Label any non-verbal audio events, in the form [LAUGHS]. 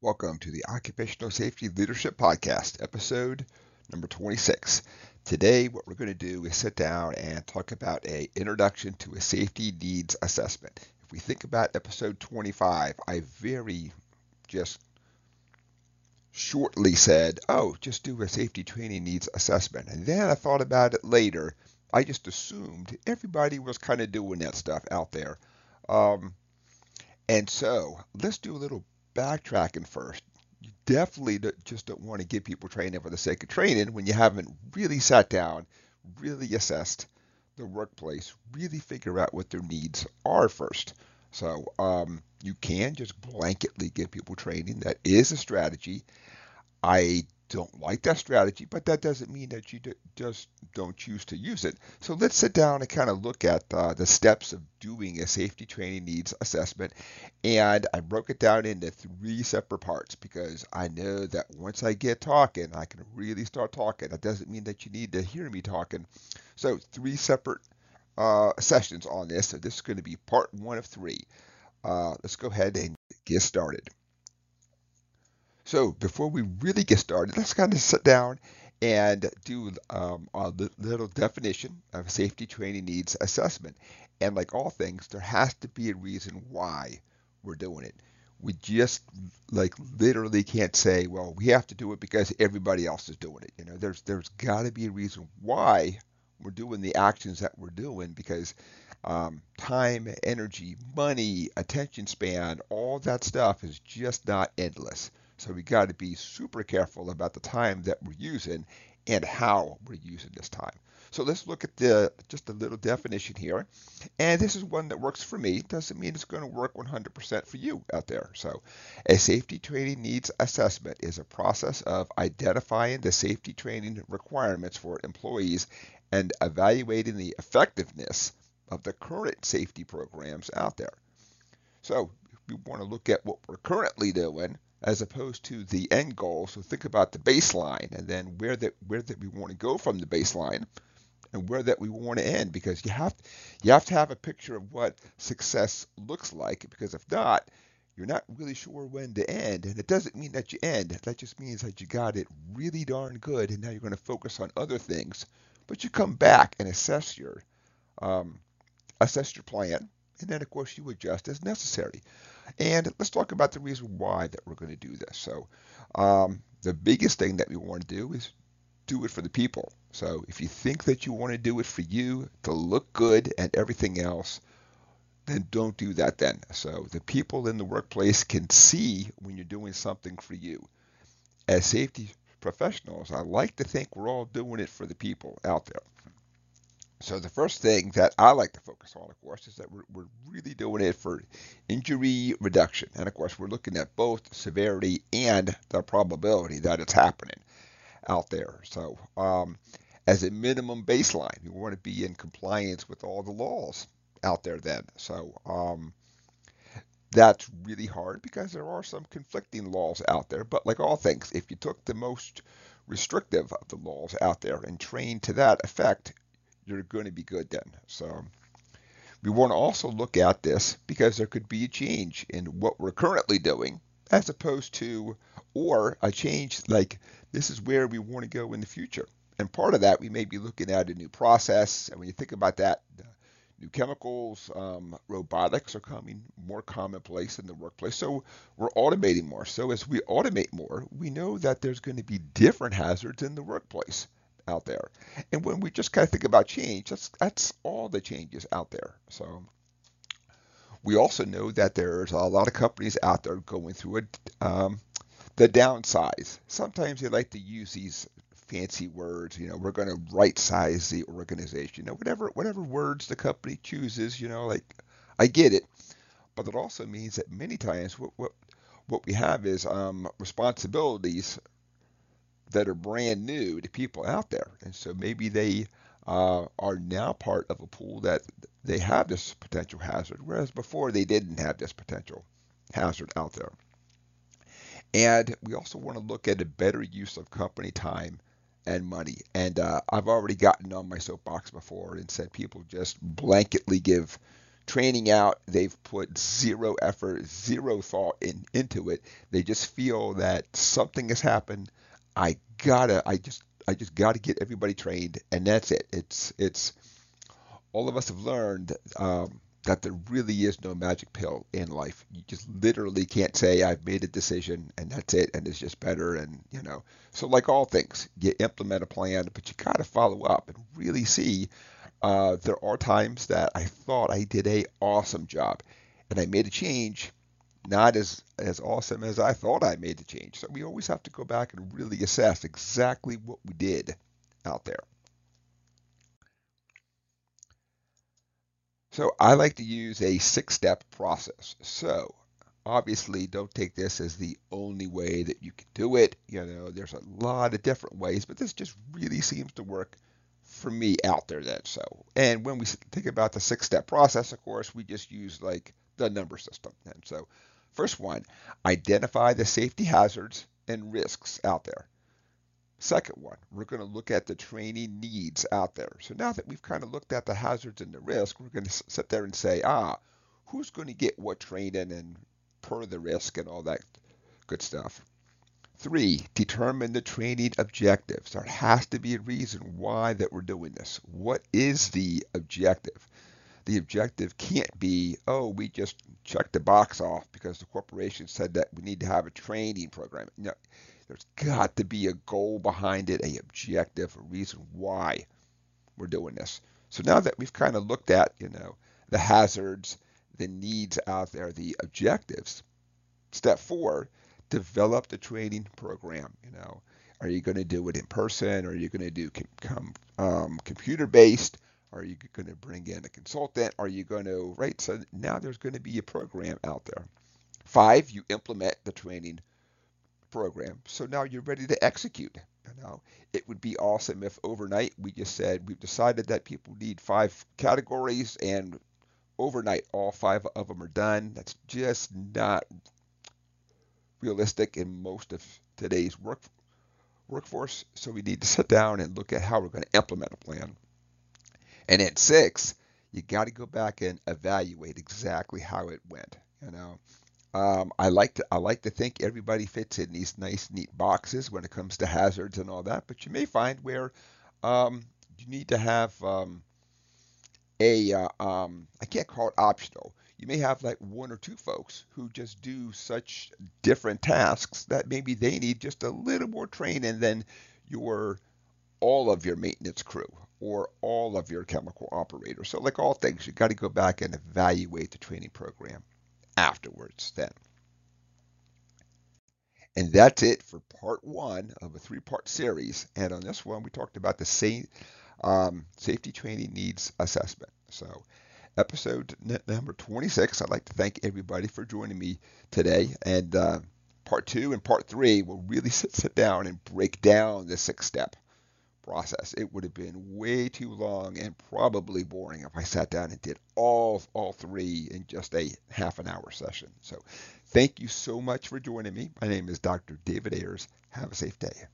Welcome to the Occupational Safety Leadership Podcast, episode number 26. Today, what we're going to do is sit down and talk about a introduction to a safety needs assessment. If we think about episode 25, I very just shortly said, "Oh, just do a safety training needs assessment." And then I thought about it later. I just assumed everybody was kind of doing that stuff out there. Um, and so let's do a little backtracking first. You definitely just don't want to give people training for the sake of training when you haven't really sat down, really assessed the workplace, really figure out what their needs are first. So um, you can just blanketly give people training. That is a strategy. I don't like that strategy, but that doesn't mean that you just don't choose to use it. So let's sit down and kind of look at uh, the steps of doing a safety training needs assessment. And I broke it down into three separate parts because I know that once I get talking, I can really start talking. That doesn't mean that you need to hear me talking. So three separate uh, sessions on this. So this is going to be part one of three. Uh, let's go ahead and get started. So before we really get started, let's kind of sit down and do um, a little definition of safety training needs assessment. And like all things, there has to be a reason why we're doing it. We just like literally can't say, well, we have to do it because everybody else is doing it. You know, there's there's got to be a reason why we're doing the actions that we're doing because um, time, energy, money, attention span, all that stuff is just not endless. So we got to be super careful about the time that we're using and how we're using this time. So let's look at the just a little definition here. And this is one that works for me. Doesn't mean it's going to work 100% for you out there. So a safety training needs assessment is a process of identifying the safety training requirements for employees and evaluating the effectiveness of the current safety programs out there. So we want to look at what we're currently doing as opposed to the end goal. So think about the baseline and then where that where that we want to go from the baseline and where that we want to end because you have you have to have a picture of what success looks like because if not you're not really sure when to end. And it doesn't mean that you end. That just means that you got it really darn good and now you're going to focus on other things. But you come back and assess your um, assess your plan and then of course you adjust as necessary and let's talk about the reason why that we're going to do this. So um, the biggest thing that we want to do is do it for the people. So if you think that you want to do it for you to look good and everything else, then don't do that then. So the people in the workplace can see when you're doing something for you. As safety professionals, I like to think we're all doing it for the people out there. So the first thing that I like to focus on, of course, is that we're, we're really doing it for injury reduction. And of course, we're looking at both severity and the probability that it's happening out there. So um, as a minimum baseline, we want to be in compliance with all the laws out there then. So um, that's really hard because there are some conflicting laws out there. But like all things, if you took the most restrictive of the laws out there and trained to that effect, you're going to be good then. So we want to also look at this because there could be a change in what we're currently doing as opposed to, or a change like this is where we want to go in the future. And part of that, we may be looking at a new process. And when you think about that, new chemicals, um, robotics are coming more commonplace in the workplace. So we're automating more. So as we automate more, we know that there's going to be different hazards in the workplace out there. And when we just kind of think about change, that's that's all the changes out there. So we also know that there's a lot of companies out there going through it. Um, the downsize. Sometimes they like to use these fancy words. You know, we're going to right size the organization. You know, whatever whatever words the company chooses. You know, like I get it, but it also means that many times what what what we have is um, responsibilities that are brand new to people out there. And so maybe they uh, are now part of a pool that they have this potential hazard, whereas before they didn't have this potential hazard out there. And we also want to look at a better use of company time and money. And uh, I've already gotten on my soapbox before and said people just blanketly give training out. They've put zero effort, zero thought in, into it. They just feel that something has happened. I gotta, I just, I just gotta get everybody trained, and that's it. It's, it's. All of us have learned um, that there really is no magic pill in life. You just literally can't say I've made a decision and that's it, and it's just better. And you know, so like all things, you implement a plan, but you gotta follow up and really see uh, there are times that I thought I did a awesome job, and I made a change, not as as awesome as I thought I made the change. So we always have to go back and really assess exactly what we did out there. So I like to use a six-step process. So obviously don't take this as the only way that you can do it. You know, there's a lot of different ways, but this just really seems to work for me out there that so. And when we think about the six step process, of course, we just use like the number system. And so, first one, identify the safety hazards and risks out there. Second one, we're going to look at the training needs out there. So now that we've kind of looked at the hazards and the risk, we're going to sit there and say, ah, who's going to get what training and per the risk and all that good stuff. Three, determine the training objectives. There has to be a reason why that we're doing this. What is the objective? The objective can't be, oh, we just checked the box off because the corporation said that we need to have a training program. No, there's got to be a goal behind it, a objective, a reason why we're doing this. So now that we've kind of looked at, you know, the hazards, the needs out there, the objectives, step four develop the training program. You know, are you going to do it in person? Or are you going to do com- um, computer based? Are you going to bring in a consultant? Are you going to right? So now there's going to be a program out there. Five, you implement the training program. So now you're ready to execute. Know, it would be awesome if overnight we just said we've decided that people need five categories and overnight all five of them are done. That's just not realistic in most of today's work workforce. So we need to sit down and look at how we're going to implement a plan. And at six, you got to go back and evaluate exactly how it went. You know, um, I like to I like to think everybody fits in these nice neat boxes when it comes to hazards and all that. But you may find where um, you need to have um, a uh, um, I can't call it optional you may have like one or two folks who just do such different tasks that maybe they need just a little more training than your all of your maintenance crew or all of your chemical operators. So like all things, you got to go back and evaluate the training program afterwards then. And that's it for part one of a three-part series. And on this one, we talked about the same um, safety training needs assessment. So episode number 26. I'd like to thank everybody for joining me today. And uh, part two and part three will really [LAUGHS] sit, sit down and break down the six step process. It would have been way too long and probably boring if I sat down and did all all three in just a half an hour session. So thank you so much for joining me. My name is Dr. David Ayers. Have a safe day.